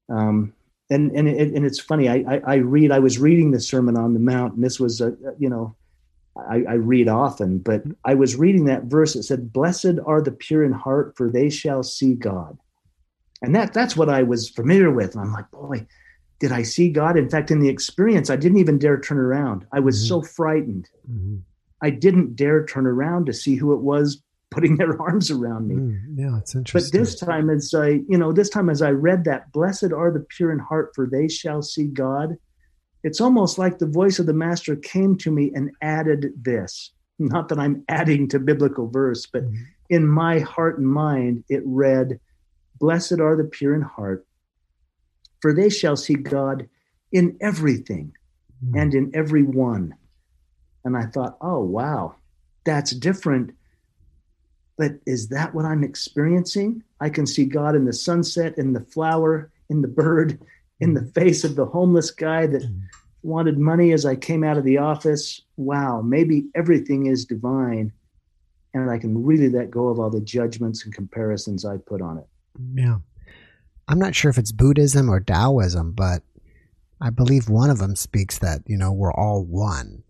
Um, and and it, and it's funny. I, I, I read. I was reading the Sermon on the Mount, and this was a you know, I, I read often, but I was reading that verse. It said, "Blessed are the pure in heart, for they shall see God." And that that's what I was familiar with. And I'm like, boy, did I see God? In fact, in the experience, I didn't even dare turn around. I was mm-hmm. so frightened. Mm-hmm. I didn't dare turn around to see who it was putting their arms around me. Mm, yeah, it's interesting. But this time, as I, you know, this time as I read that, blessed are the pure in heart, for they shall see God. It's almost like the voice of the master came to me and added this. Not that I'm adding to biblical verse, but mm-hmm. in my heart and mind, it read, Blessed are the pure in heart, for they shall see God in everything mm-hmm. and in every one. And I thought, oh, wow, that's different but is that what I'm experiencing? I can see God in the sunset, in the flower, in the bird, in the face of the homeless guy that wanted money as I came out of the office. Wow, maybe everything is divine. And I can really let go of all the judgments and comparisons I put on it. Yeah. I'm not sure if it's Buddhism or Taoism, but I believe one of them speaks that, you know, we're all one.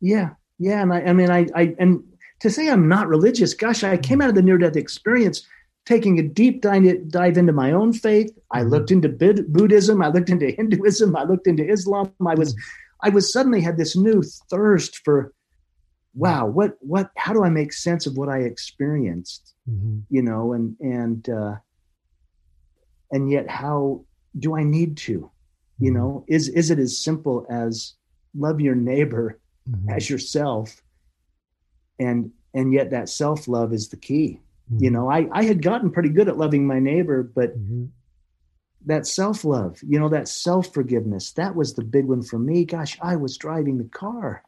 Yeah. Yeah. And I, I mean, I, I, and to say I'm not religious, gosh, I came out of the near death experience taking a deep dive into my own faith. I mm-hmm. looked into Buddhism, I looked into Hinduism, I looked into Islam. I was, I was suddenly had this new thirst for, wow, what, what, how do I make sense of what I experienced? Mm-hmm. You know, and and uh, and yet, how do I need to? You mm-hmm. know, is is it as simple as love your neighbor mm-hmm. as yourself? and and yet that self love is the key mm-hmm. you know i i had gotten pretty good at loving my neighbor but mm-hmm. that self love you know that self forgiveness that was the big one for me gosh i was driving the car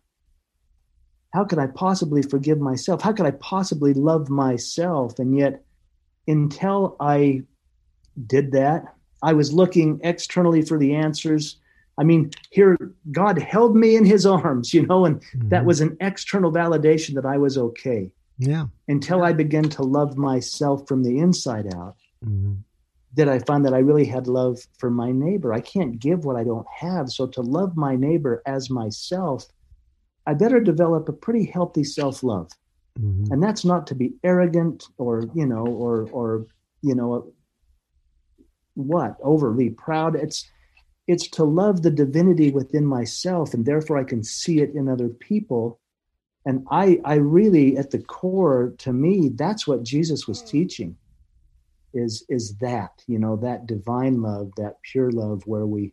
how could i possibly forgive myself how could i possibly love myself and yet until i did that i was looking externally for the answers I mean, here God held me in his arms, you know, and mm-hmm. that was an external validation that I was okay. Yeah. Until I began to love myself from the inside out, mm-hmm. did I find that I really had love for my neighbor. I can't give what I don't have. So to love my neighbor as myself, I better develop a pretty healthy self love. Mm-hmm. And that's not to be arrogant or, you know, or, or, you know, what overly proud. It's, it's to love the divinity within myself and therefore i can see it in other people and i i really at the core to me that's what jesus was teaching is is that you know that divine love that pure love where we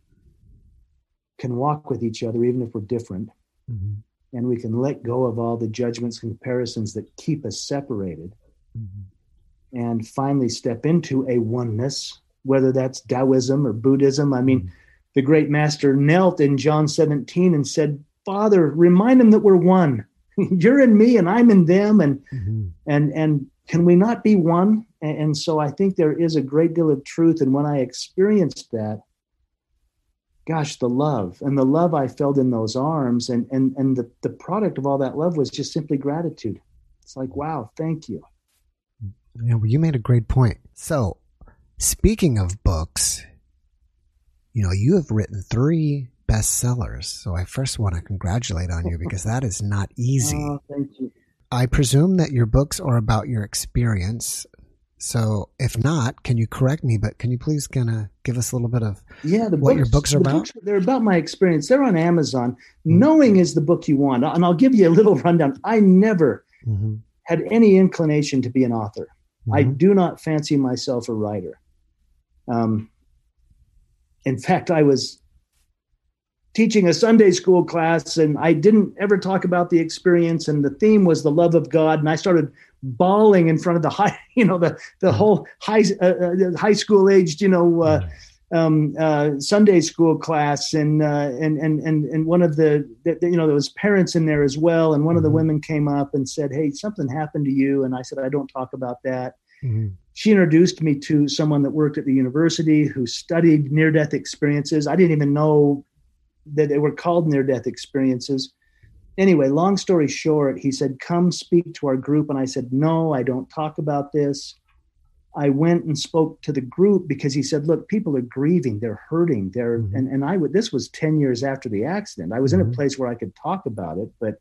can walk with each other even if we're different mm-hmm. and we can let go of all the judgments comparisons that keep us separated mm-hmm. and finally step into a oneness whether that's taoism or buddhism i mean mm-hmm the great master knelt in John 17 and said, Father, remind them that we're one. You're in me and I'm in them. And mm-hmm. and and can we not be one? And, and so I think there is a great deal of truth. And when I experienced that, gosh, the love and the love I felt in those arms and and and the, the product of all that love was just simply gratitude. It's like, wow, thank you. Yeah, well, you made a great point. So speaking of books, you know, you have written three bestsellers. So I first want to congratulate on you because that is not easy. Oh, thank you. I presume that your books are about your experience. So if not, can you correct me? But can you please kind of give us a little bit of yeah, the what books, your books are about? Books, they're about my experience. They're on Amazon. Mm-hmm. Knowing is the book you want, and I'll give you a little rundown. I never mm-hmm. had any inclination to be an author. Mm-hmm. I do not fancy myself a writer. Um, in fact, I was teaching a Sunday school class and I didn't ever talk about the experience and the theme was the love of God and I started bawling in front of the high you know the the whole high uh, uh, high school aged you know uh, um, uh, Sunday school class and uh, and and and and one of the, the, you know there was parents in there as well and one of the mm-hmm. women came up and said hey something happened to you and I said I don't talk about that mm-hmm she introduced me to someone that worked at the university who studied near death experiences. I didn't even know that they were called near death experiences. Anyway, long story short, he said, Come speak to our group. And I said, No, I don't talk about this. I went and spoke to the group because he said, Look, people are grieving, they're hurting. They're mm-hmm. and, and I would this was 10 years after the accident. I was mm-hmm. in a mm-hmm. place where I could talk about it, but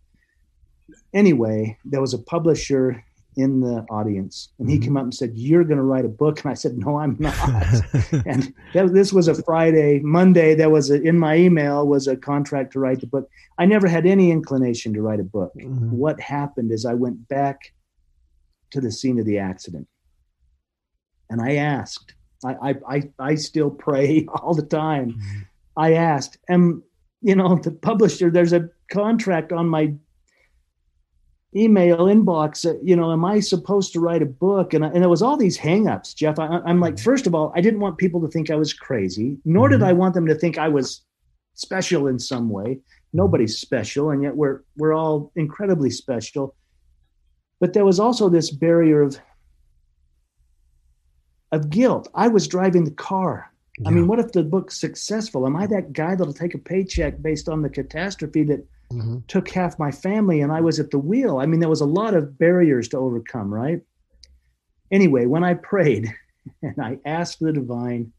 anyway, there was a publisher in the audience, and he Mhm. came up and said, "You're going to write a book." And I said, "No, I'm not." and that, this was a Friday. Monday, there was a, in my email was a contract to write the book. I never had any inclination to write a book. Mhm. What happened is I went back to the scene of the accident, and I asked. I I I, I still pray all the time. Mhm. I asked, "Am you know the publisher? There's a contract on my email inbox. uh, You know, am I supposed to write a book?" And I, and there was all these hangups, Jeff. I, I'm like, first of all, I didn't want people to think I was crazy, nor did Mhm. I want them to think I was special in some way. Nobody's special, and yet we're we're all incredibly special. But there was also this barrier of of guilt. I was driving the car. I mean, what if the book's successful? Am I that guy that'll take a paycheck based on the catastrophe that Mhm. took half my family and I was at the wheel? I mean, there was a lot of barriers to overcome, right? Anyway, when I prayed and I asked the divine,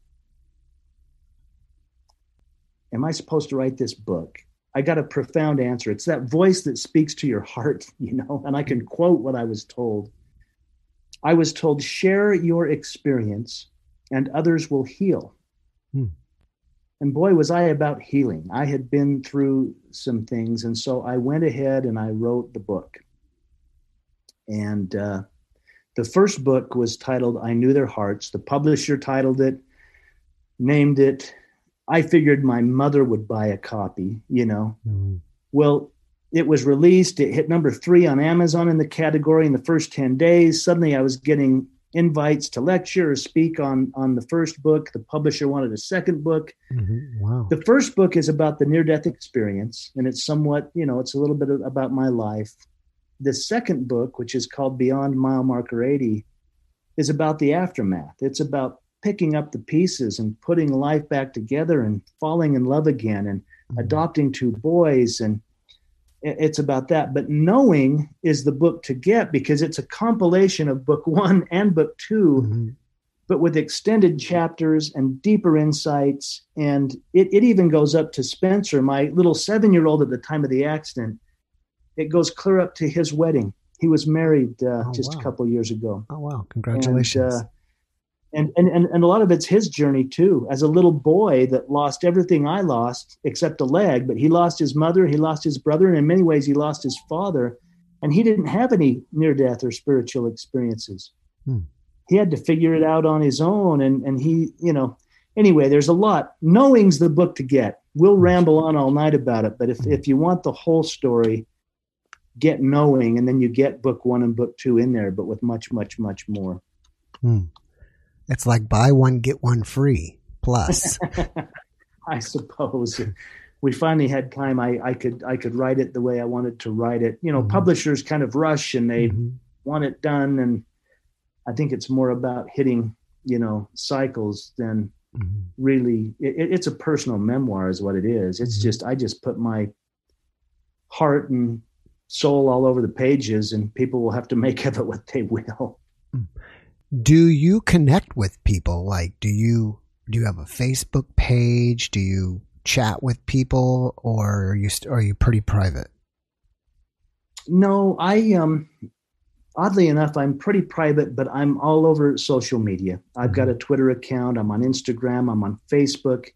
Am I supposed to write this book? I got a profound answer. It's that voice that speaks to your heart, you know, and I can quote what I was told. I was told, share your experience and others will heal. Hmm. And boy, was I about healing. I had been through some things. And so I went ahead and I wrote the book. And uh, the first book was titled I Knew Their Hearts. The publisher titled it, named it. I figured my mother would buy a copy, you know. Mhm. Well, it was released. It hit number three on Amazon in the category in the first 10 days. Suddenly I was getting invites to lecture or speak on, on the first book. The publisher wanted a second book. Mhm. Wow. The first book is about the near death experience, and it's somewhat, you know, it's a little bit about my life. The second book, which is called Beyond Mile Marker 80, is about the aftermath. It's about picking up the pieces and putting life back together and falling in love again and Mhm. adopting two boys and it's about that but knowing is the book to get because it's a compilation of book one and book 2 Mhm. but with extended chapters and deeper insights and it, it even goes up to spencer my little seven year old at the time of the accident it goes clear up to his wedding he was married uh, Oh, just wow. a couple years ago Oh wow! Congratulations. and, uh, and, and, and, and a lot of it's his journey too. As a little boy that lost everything I lost except a leg, but he lost his mother, he lost his brother, and in many ways he lost his father. And he didn't have any near death or spiritual experiences. Hmm. He had to figure it out on his own. And, and he, you know, anyway, there's a lot. Knowing's the book to get. We'll ramble on all night about it, but if, if you want the whole story, get knowing, and then you get book one and book two in there, but with much, much, much more. Hmm. It's like buy one get one free plus. I suppose we finally had time. I, I could I could write it the way I wanted to write it. You know, Mhm. publishers kind of rush and they Mhm. want it done, and I think it's more about hitting you know cycles than Mhm. really. It, it's a personal memoir, is what it is. It's Mhm. just I just put my heart and soul all over the pages, and people will have to make of it what they will. Do you connect with people? Like, do you do you have a Facebook page? Do you chat with people, or are you st- are you pretty private? No, I um oddly enough, I'm pretty private, but I'm all over social media. I've got a Twitter account, I'm on Instagram, I'm on Facebook.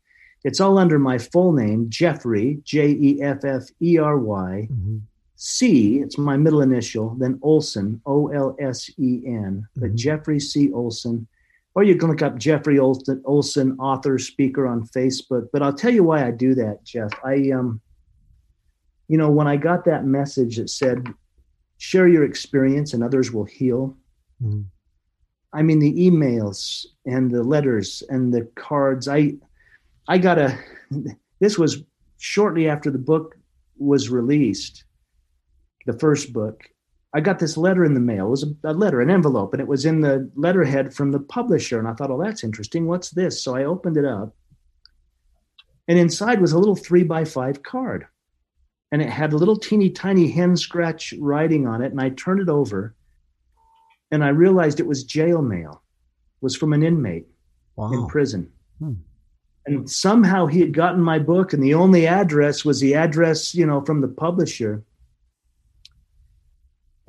It's all under my full name, Jeffery, J E F F E R Y, Mm-hmm. C, it's my middle initial, then Olsen, O L S E N, but Mhm. Jeffery C. Olsen. Or you can look up Jeffery Olsen, Olsen, author, speaker on Facebook. But I'll tell you why I do that, Jeff. I um you know, when I got that message that said, share your experience and others will heal. Mhm. I mean, the emails and the letters and the cards. I, I got a, this was shortly after the book was released, the first book. I got this letter in the mail. It was a, a letter, an envelope, and it was in the letterhead from the publisher. And I thought, oh, that's interesting. What's this? So I opened it up. And inside was a little three by five card and it had a little teeny tiny hen scratch writing on it and i turned it over and i realized it was jail mail it was from an inmate Wow. in prison Hmm. and somehow he had gotten my book and the only address was the address you know from the publisher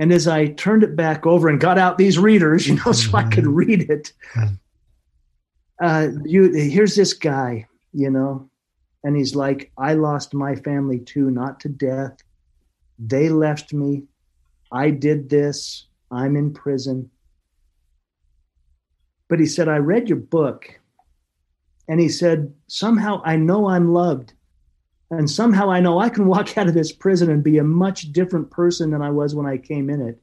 And as I turned it back over and got out these readers, you know, so I could mm-hmm. read it, uh, you here's this guy, you know, and he's like, I lost my family too, not to death. They left me. I did this. I'm in prison. But he said, I read your book. And he said, somehow I know I'm loved. And somehow I know I can walk out of this prison and be a much different person than I was when I came in it.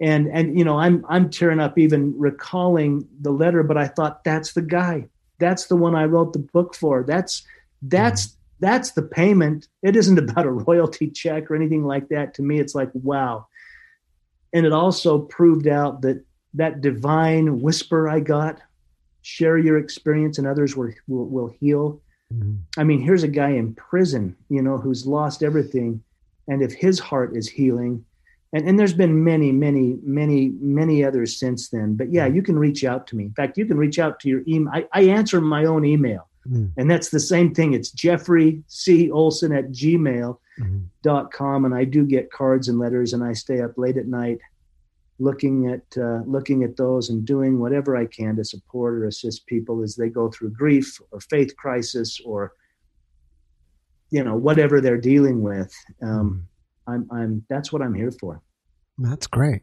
And and you know, I'm I'm tearing up even recalling the letter, but I thought that's the guy. That's the one I wrote the book for. That's that's mm-hmm. that's the payment. It isn't about a royalty check or anything like that. To me, it's like wow. And it also proved out that that divine whisper I got, share your experience and others will, will, will heal. I mean, here's a guy in prison, you know, who's lost everything. And if his heart is healing, and, and there's been many, many, many, many others since then. But yeah, you can reach out to me. In fact, you can reach out to your email. I, I answer my own email. Mm. And that's the same thing. It's Jeffery C. Olsen at gmail.com. Mm-hmm. And I do get cards and letters, and I stay up late at night looking at uh, looking at those and doing whatever I can to support or assist people as they go through grief or faith crisis or you know whatever they're dealing with. Um, mm-hmm. I'm I'm that's what I'm here for. That's great.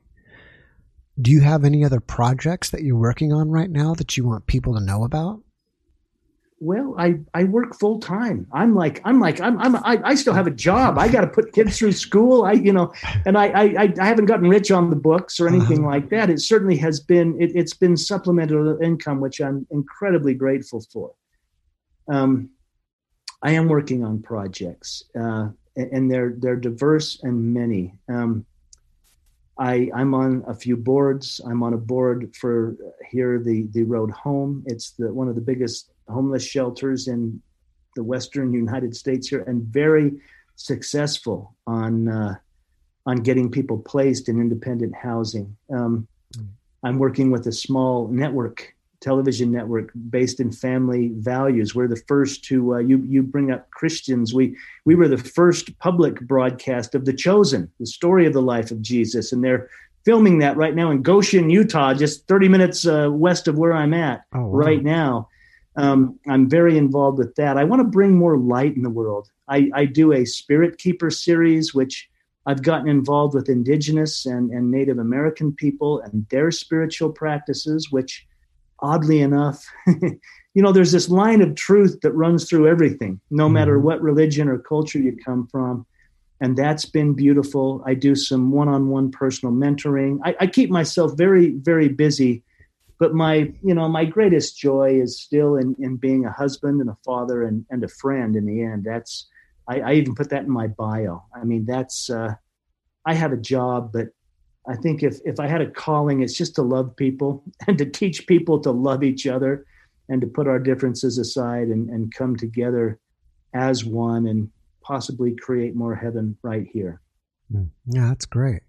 Do you have any other projects that you're working on right now that you want people to know about? Well i i work full time i'm like i'm like i'm, I'm I, I still have a job i got to put kids through school i you know and I, I i haven't gotten rich on the books or anything uh-huh. like that it certainly has been it, has been supplemental income which i'm incredibly grateful for um i am working on projects uh and they're they're diverse and many um I, I'm on a few boards. I'm on a board for here the the Road Home. It's the one of the biggest homeless shelters in the western United States here, and very successful on uh, on getting people placed in independent housing. Um, mm. I'm working with a small network, television network based in family values. We're the first to uh, you you bring up Christians. We we were the first public broadcast of The Chosen, the story of the life of Jesus, and they're filming that right now in Goshen, Utah, just 30 minutes uh, west of where I'm at oh, wow. right now um, I'm very involved with that. I want to bring more light in the world. I, I, do a Spirit Keeper series, which I've gotten involved with Indigenous and, and Native American people and their spiritual practices, which oddly enough, you know, there's this line of truth that runs through everything, no matter mm-hmm. what religion or culture you come from. And that's been beautiful. I do some one on one personal mentoring. I, I keep myself very, very busy but my you know my greatest joy is still in in being a husband and a father and and a friend in the end. That's i, I even put that in my bio. I mean that's uh, i have a job but i think if if i had a calling it's just to love people and to teach people to love each other and to put our differences aside and, and come together as one and possibly create more heaven right here. Hmm. yeah that's great.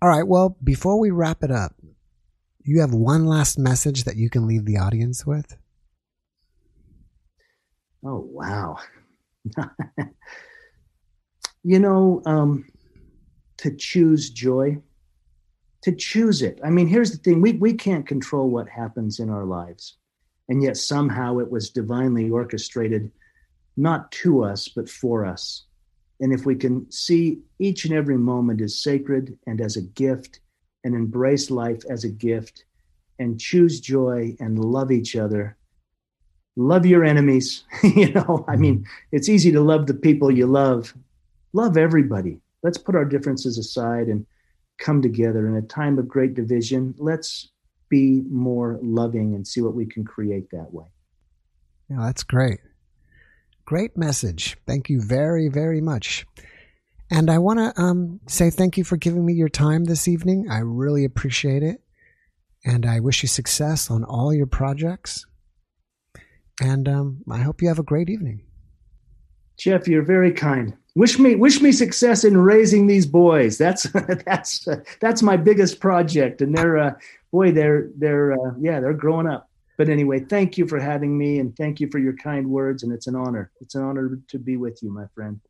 All right well before we wrap it up you have one last message that you can leave the audience with? Oh, wow. you know, um, to choose joy, to choose it. I mean, here's the thing we, we can't control what happens in our lives. And yet somehow it was divinely orchestrated, not to us, but for us. And if we can see each and every moment as sacred and as a gift, and embrace life as a gift and choose joy and love each other. Love your enemies. you know, I mm-hmm. mean, it's easy to love the people you love. Love everybody. Let's put our differences aside and come together in a time of great division. Let's be more loving and see what we can create that way. Yeah, that's great. Great message. Thank you very, very much. And I want to um, say thank you for giving me your time this evening. I really appreciate it. And I wish you success on all your projects. And um, I hope you have a great evening. Jeff, you're very kind. Wish me wish me success in raising these boys. That's that's uh, that's my biggest project, and they're uh, boy, they're they're uh, yeah, they're growing up. but anyway, thank you for having me and thank you for your kind words. And it's an honor. It's an honor to be with you, my friend.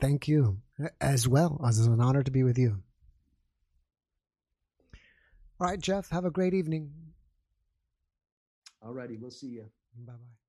Thank you as well. As an honor to be with you. All right, Jeff, have a great evening. All righty. We'll see you. Bye bye.